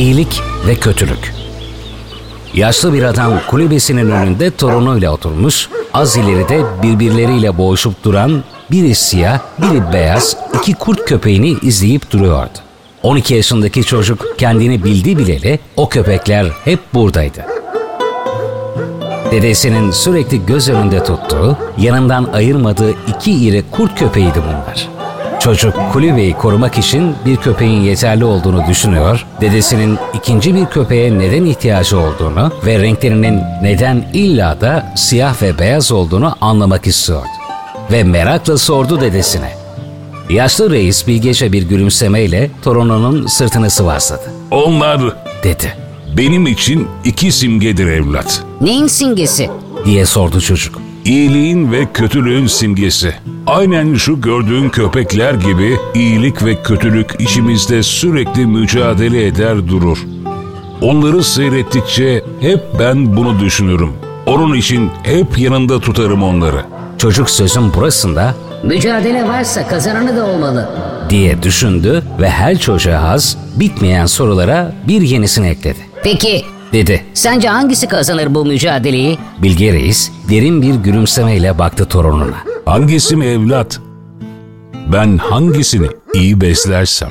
iyilik ve kötülük. Yaşlı bir adam kulübesinin önünde torunuyla oturmuş, az ileride birbirleriyle boğuşup duran biri siyah, biri beyaz iki kurt köpeğini izleyip duruyordu. 12 yaşındaki çocuk kendini bildi bileli o köpekler hep buradaydı. Dedesinin sürekli göz önünde tuttuğu, yanından ayırmadığı iki iri kurt köpeğiydi bunlar. Çocuk kulübeyi korumak için bir köpeğin yeterli olduğunu düşünüyor, dedesinin ikinci bir köpeğe neden ihtiyacı olduğunu ve renklerinin neden illa da siyah ve beyaz olduğunu anlamak istiyordu. Ve merakla sordu dedesine. Yaşlı reis bilgece bir gülümsemeyle torununun sırtını sıvazladı. Onlar Dedi benim için iki simgedir evlat. Neyin simgesi? diye sordu çocuk. İyiliğin ve kötülüğün simgesi. Aynen şu gördüğün köpekler gibi iyilik ve kötülük içimizde sürekli mücadele eder durur. Onları seyrettikçe hep ben bunu düşünürüm. Onun için hep yanında tutarım onları. Çocuk sözün burasında Mücadele varsa kazananı da olmalı. diye düşündü ve her çocuğa az bitmeyen sorulara bir yenisini ekledi. Peki Dedi. sence hangisi kazanır bu mücadeleyi? Bilge Reis derin bir gülümsemeyle baktı torununa. Hangisi mi evlat? Ben hangisini iyi beslersem